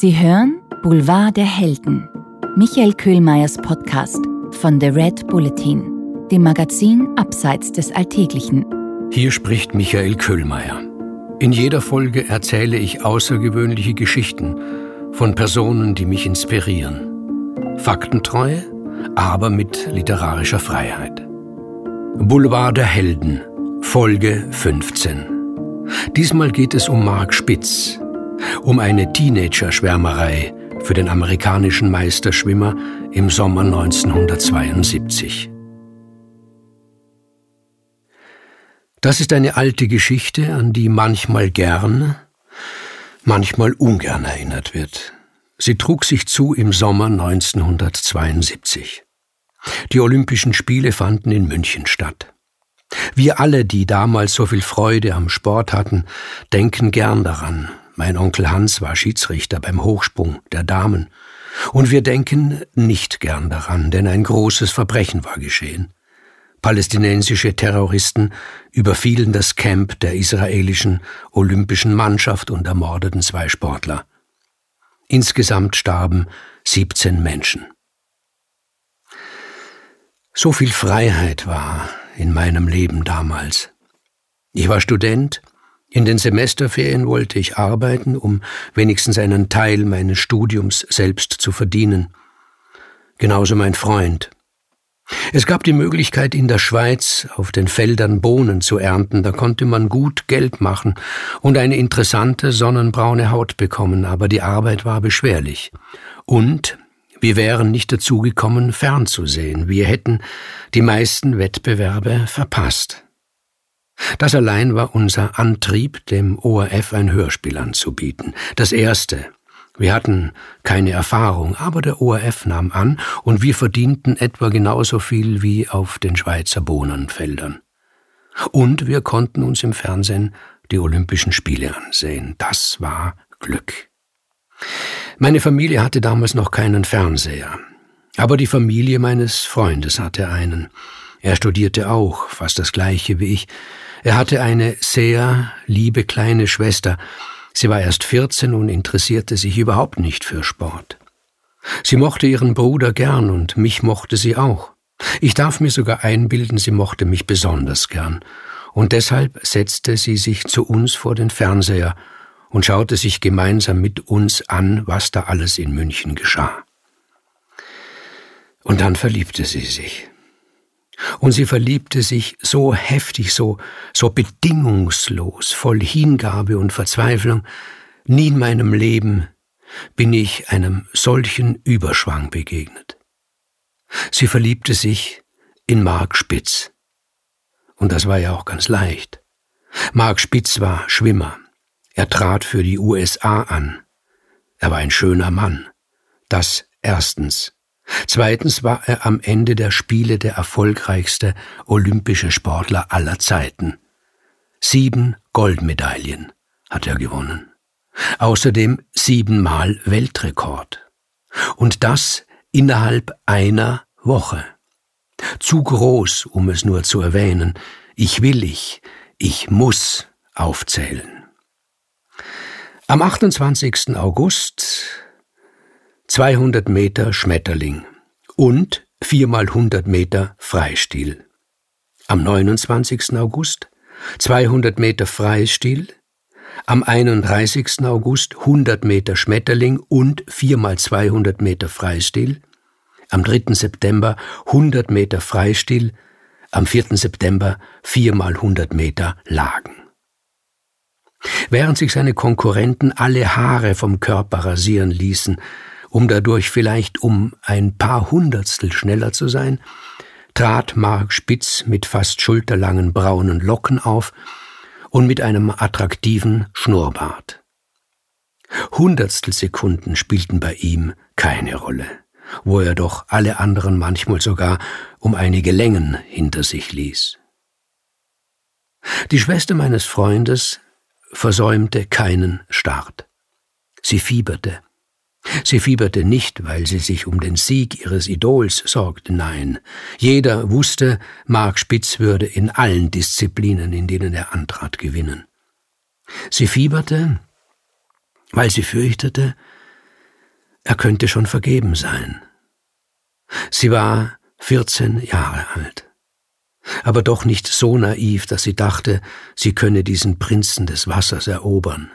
Sie hören Boulevard der Helden, Michael Köhlmeiers Podcast von The Red Bulletin, dem Magazin Abseits des Alltäglichen. Hier spricht Michael Köhlmeier. In jeder Folge erzähle ich außergewöhnliche Geschichten von Personen, die mich inspirieren. Faktentreu, aber mit literarischer Freiheit. Boulevard der Helden, Folge 15. Diesmal geht es um Mark Spitz, um eine Teenager-Schwärmerei für den amerikanischen Meisterschwimmer im Sommer 1972. Das ist eine alte Geschichte, an die manchmal gern, manchmal ungern erinnert wird. Sie trug sich zu im Sommer 1972. Die Olympischen Spiele fanden in München statt. Wir alle, die damals so viel Freude am Sport hatten, denken gern daran. Mein Onkel Hans war Schiedsrichter beim Hochsprung der Damen. Und wir denken nicht gern daran, denn ein großes Verbrechen war geschehen. Palästinensische Terroristen überfielen das Camp der israelischen olympischen Mannschaft und ermordeten zwei Sportler. Insgesamt starben 17 Menschen. So viel Freiheit war in meinem Leben damals. Ich war Student, in den Semesterferien wollte ich arbeiten, um wenigstens einen Teil meines Studiums selbst zu verdienen. Genauso mein Freund. Es gab die Möglichkeit, in der Schweiz auf den Feldern Bohnen zu ernten, da konnte man gut Geld machen und eine interessante sonnenbraune Haut bekommen, aber die Arbeit war beschwerlich. Und wir wären nicht dazu gekommen, fernzusehen. Wir hätten die meisten Wettbewerbe verpasst. Das allein war unser Antrieb, dem ORF ein Hörspiel anzubieten. Das erste. Wir hatten keine Erfahrung, aber der ORF nahm an und wir verdienten etwa genauso viel wie auf den Schweizer Bohnenfeldern. Und wir konnten uns im Fernsehen die Olympischen Spiele ansehen. Das war Glück. Meine Familie hatte damals noch keinen Fernseher, aber die Familie meines Freundes hatte einen. Er studierte auch, fast das gleiche wie ich. Er hatte eine sehr liebe kleine Schwester. Sie war erst 14 und interessierte sich überhaupt nicht für Sport. Sie mochte ihren Bruder gern und mich mochte sie auch. Ich darf mir sogar einbilden, sie mochte mich besonders gern. Und deshalb setzte sie sich zu uns vor den Fernseher und schaute sich gemeinsam mit uns an, was da alles in München geschah. Und dann verliebte sie sich. Und sie verliebte sich so heftig, so, so bedingungslos, voll Hingabe und Verzweiflung. Nie in meinem Leben bin ich einem solchen Überschwang begegnet. Sie verliebte sich in Mark Spitz. Und das war ja auch ganz leicht. Mark Spitz war Schwimmer. Er trat für die USA an. Er war ein schöner Mann. Das erstens. Zweitens war er am Ende der Spiele der erfolgreichste olympische Sportler aller Zeiten. Sieben Goldmedaillen hat er gewonnen. Außerdem siebenmal Weltrekord. Und das innerhalb einer Woche. Zu groß, um es nur zu erwähnen. Ich will ich, ich muss aufzählen. Am 28. August 200 Meter Schmetterling und 4 mal 100 Meter Freistil. Am 29. August 200 Meter Freistil, am 31. August 100 Meter Schmetterling und 4 mal 200 Meter Freistil, am 3. September 100 Meter Freistil, am 4. September 4 mal 100 Meter Lagen. Während sich seine Konkurrenten alle Haare vom Körper rasieren ließen, um dadurch vielleicht um ein paar Hundertstel schneller zu sein, trat Mark Spitz mit fast schulterlangen braunen Locken auf und mit einem attraktiven Schnurrbart. Hundertstelsekunden spielten bei ihm keine Rolle, wo er doch alle anderen manchmal sogar um einige Längen hinter sich ließ. Die Schwester meines Freundes versäumte keinen Start. Sie fieberte. Sie fieberte nicht, weil sie sich um den Sieg ihres Idols sorgte, nein. Jeder wusste, Mark Spitz würde in allen Disziplinen, in denen er antrat, gewinnen. Sie fieberte, weil sie fürchtete, er könnte schon vergeben sein. Sie war 14 Jahre alt, aber doch nicht so naiv, dass sie dachte, sie könne diesen Prinzen des Wassers erobern.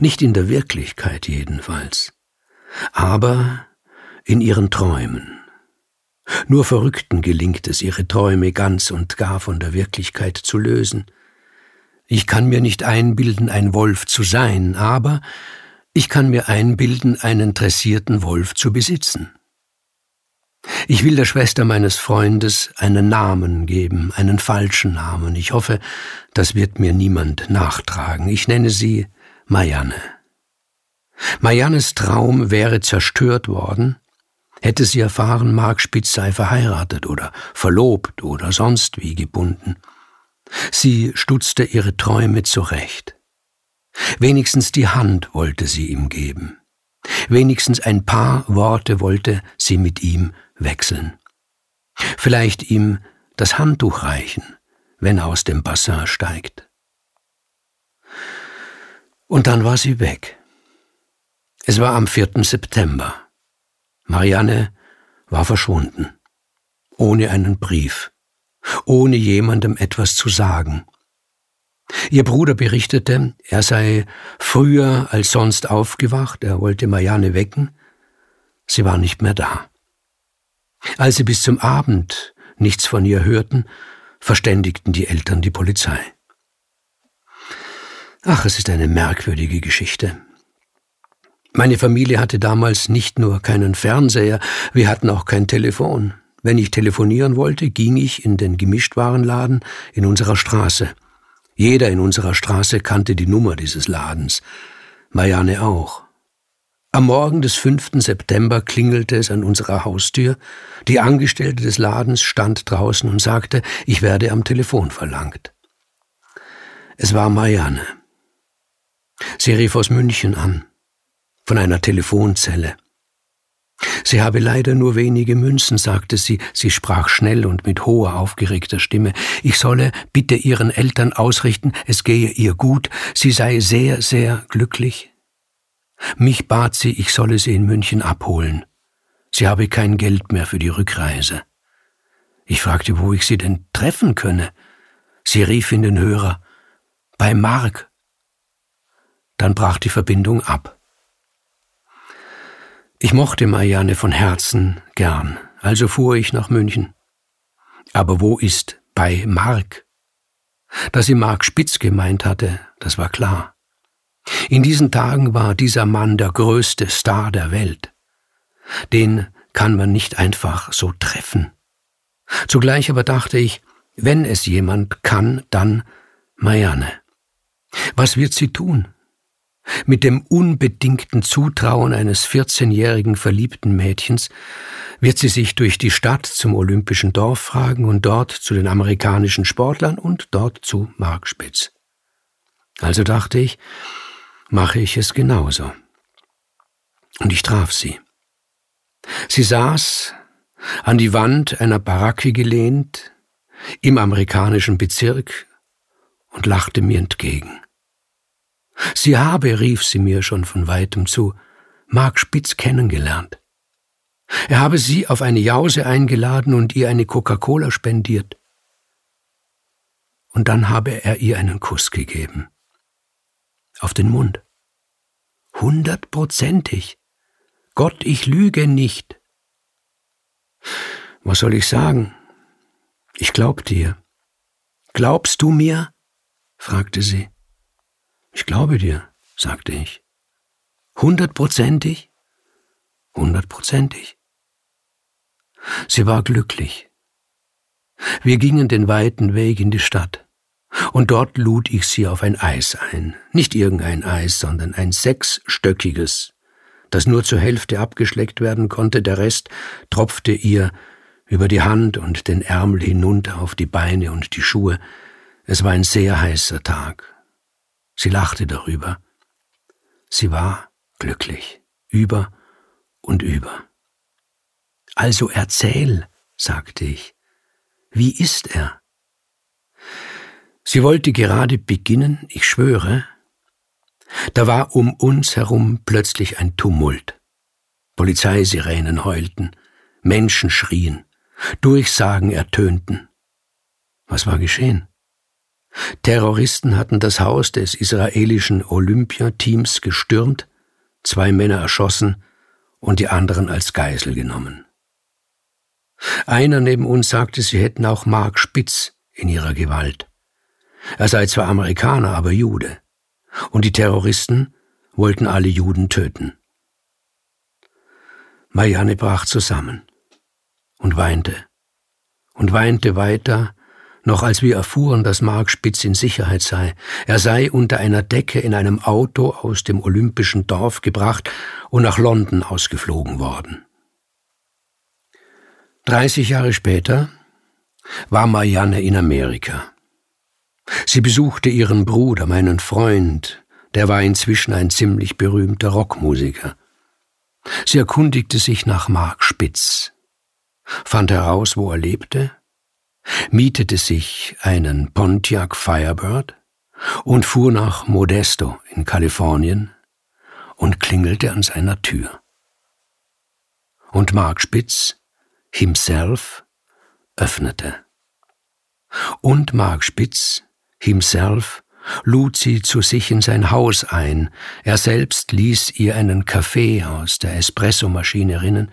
Nicht in der Wirklichkeit jedenfalls, aber in ihren Träumen. Nur Verrückten gelingt es, ihre Träume ganz und gar von der Wirklichkeit zu lösen. Ich kann mir nicht einbilden, ein Wolf zu sein, aber ich kann mir einbilden, einen dressierten Wolf zu besitzen. Ich will der Schwester meines Freundes einen Namen geben, einen falschen Namen. Ich hoffe, das wird mir niemand nachtragen. Ich nenne sie Marianne. Mariannes Traum wäre zerstört worden, hätte sie erfahren, Mark Spitz sei verheiratet oder verlobt oder sonst wie gebunden. Sie stutzte ihre Träume zurecht. Wenigstens die Hand wollte sie ihm geben. Wenigstens ein paar Worte wollte sie mit ihm wechseln. Vielleicht ihm das Handtuch reichen, wenn er aus dem Bassin steigt. Und dann war sie weg. Es war am 4. September. Marianne war verschwunden, ohne einen Brief, ohne jemandem etwas zu sagen. Ihr Bruder berichtete, er sei früher als sonst aufgewacht, er wollte Marianne wecken, sie war nicht mehr da. Als sie bis zum Abend nichts von ihr hörten, verständigten die Eltern die Polizei. Ach, es ist eine merkwürdige Geschichte. Meine Familie hatte damals nicht nur keinen Fernseher, wir hatten auch kein Telefon. Wenn ich telefonieren wollte, ging ich in den Gemischtwarenladen in unserer Straße. Jeder in unserer Straße kannte die Nummer dieses Ladens. Marianne auch. Am Morgen des 5. September klingelte es an unserer Haustür. Die Angestellte des Ladens stand draußen und sagte, ich werde am Telefon verlangt. Es war Marianne. Sie rief aus München an von einer Telefonzelle. Sie habe leider nur wenige Münzen, sagte sie. Sie sprach schnell und mit hoher, aufgeregter Stimme. Ich solle bitte ihren Eltern ausrichten, es gehe ihr gut, sie sei sehr, sehr glücklich. Mich bat sie, ich solle sie in München abholen. Sie habe kein Geld mehr für die Rückreise. Ich fragte, wo ich sie denn treffen könne. Sie rief in den Hörer. Bei Mark. Dann brach die Verbindung ab. Ich mochte Marianne von Herzen gern, also fuhr ich nach München. Aber wo ist bei Mark? Dass sie Mark Spitz gemeint hatte, das war klar. In diesen Tagen war dieser Mann der größte Star der Welt. Den kann man nicht einfach so treffen. Zugleich aber dachte ich, wenn es jemand kann, dann Marianne. Was wird sie tun? Mit dem unbedingten Zutrauen eines 14-jährigen verliebten Mädchens wird sie sich durch die Stadt zum Olympischen Dorf fragen und dort zu den amerikanischen Sportlern und dort zu Mark Spitz. Also dachte ich, mache ich es genauso. Und ich traf sie. Sie saß, an die Wand einer Baracke gelehnt, im amerikanischen Bezirk und lachte mir entgegen. Sie habe, rief sie mir schon von weitem zu, Mark Spitz kennengelernt. Er habe sie auf eine Jause eingeladen und ihr eine Coca-Cola spendiert. Und dann habe er ihr einen Kuss gegeben. Auf den Mund. Hundertprozentig. Gott, ich lüge nicht. Was soll ich sagen? Ich glaub dir. Glaubst du mir? fragte sie. Ich glaube dir, sagte ich. Hundertprozentig? Hundertprozentig. Sie war glücklich. Wir gingen den weiten Weg in die Stadt, und dort lud ich sie auf ein Eis ein. Nicht irgendein Eis, sondern ein sechsstöckiges, das nur zur Hälfte abgeschleckt werden konnte, der Rest tropfte ihr über die Hand und den Ärmel hinunter auf die Beine und die Schuhe. Es war ein sehr heißer Tag. Sie lachte darüber. Sie war glücklich, über und über. Also erzähl, sagte ich, wie ist er? Sie wollte gerade beginnen, ich schwöre, da war um uns herum plötzlich ein Tumult. Polizeisirenen heulten, Menschen schrien, Durchsagen ertönten. Was war geschehen? Terroristen hatten das Haus des israelischen Olympiateams gestürmt, zwei Männer erschossen und die anderen als Geisel genommen. Einer neben uns sagte, sie hätten auch Mark Spitz in ihrer Gewalt. Er sei zwar Amerikaner, aber Jude. Und die Terroristen wollten alle Juden töten. Marianne brach zusammen und weinte und weinte weiter, noch als wir erfuhren, dass Mark Spitz in Sicherheit sei. Er sei unter einer Decke in einem Auto aus dem olympischen Dorf gebracht und nach London ausgeflogen worden. Dreißig Jahre später war Marianne in Amerika. Sie besuchte ihren Bruder, meinen Freund, der war inzwischen ein ziemlich berühmter Rockmusiker. Sie erkundigte sich nach Mark Spitz, fand heraus, wo er lebte, mietete sich einen Pontiac Firebird und fuhr nach Modesto in Kalifornien und klingelte an seiner Tür. Und Mark Spitz himself öffnete. Und Mark Spitz himself lud sie zu sich in sein Haus ein, er selbst ließ ihr einen Kaffee aus der Espressomaschine rinnen,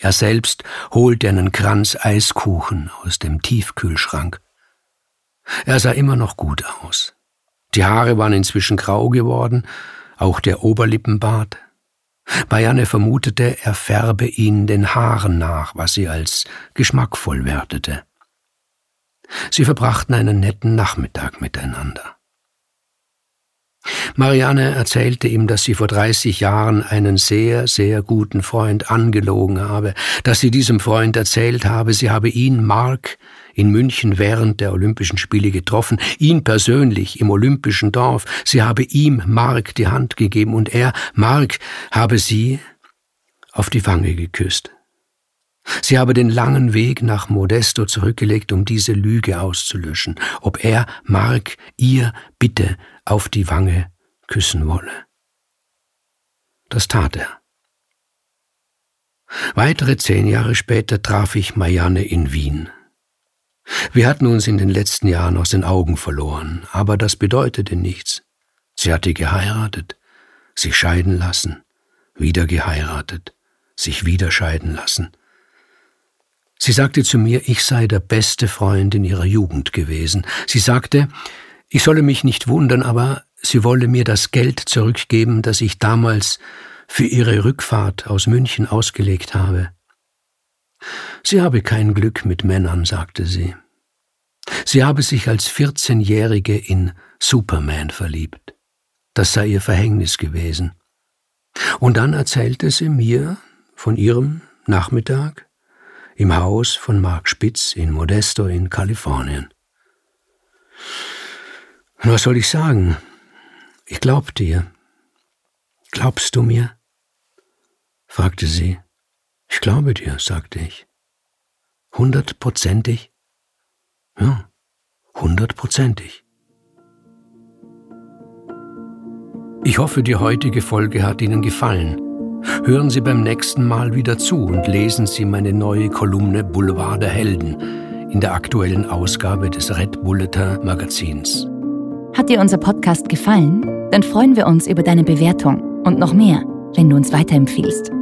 er selbst holte einen Kranz Eiskuchen aus dem Tiefkühlschrank. Er sah immer noch gut aus. Die Haare waren inzwischen grau geworden, auch der Oberlippenbart. Marianne vermutete, er färbe ihn den Haaren nach, was sie als geschmackvoll wertete. Sie verbrachten einen netten Nachmittag miteinander. Marianne erzählte ihm, dass sie vor 30 Jahren einen sehr, sehr guten Freund angelogen habe, dass sie diesem Freund erzählt habe, sie habe ihn, Mark, in München während der Olympischen Spiele getroffen, ihn persönlich im Olympischen Dorf, sie habe ihm, Mark, die Hand gegeben und er, Mark, habe sie auf die Wange geküsst. Sie habe den langen Weg nach Modesto zurückgelegt, um diese Lüge auszulöschen, ob er, Mark, ihr bitte auf die Wange küssen wolle. Das tat er. Weitere zehn Jahre später traf ich Marianne in Wien. Wir hatten uns in den letzten Jahren aus den Augen verloren, aber das bedeutete nichts. Sie hatte geheiratet, sich scheiden lassen, wieder geheiratet, sich wieder scheiden lassen. Sie sagte zu mir, ich sei der beste Freund in ihrer Jugend gewesen. Sie sagte, ich solle mich nicht wundern, aber sie wolle mir das Geld zurückgeben, das ich damals für ihre Rückfahrt aus München ausgelegt habe. Sie habe kein Glück mit Männern, sagte sie. Sie habe sich als 14-Jährige in Superman verliebt. Das sei ihr Verhängnis gewesen. Und dann erzählte sie mir von ihrem Nachmittag im Haus von Mark Spitz in Modesto in Kalifornien. Was soll ich sagen? Ich glaub dir. Glaubst du mir? fragte sie. Ich glaube dir, sagte ich. Hundertprozentig? Ja, hundertprozentig. Ich hoffe, die heutige Folge hat Ihnen gefallen. Hören Sie beim nächsten Mal wieder zu und lesen Sie meine neue Kolumne Boulevard der Helden in der aktuellen Ausgabe des Red Bulletin Magazins. Hat dir unser Podcast gefallen? Dann freuen wir uns über deine Bewertung und noch mehr, wenn du uns weiterempfiehlst.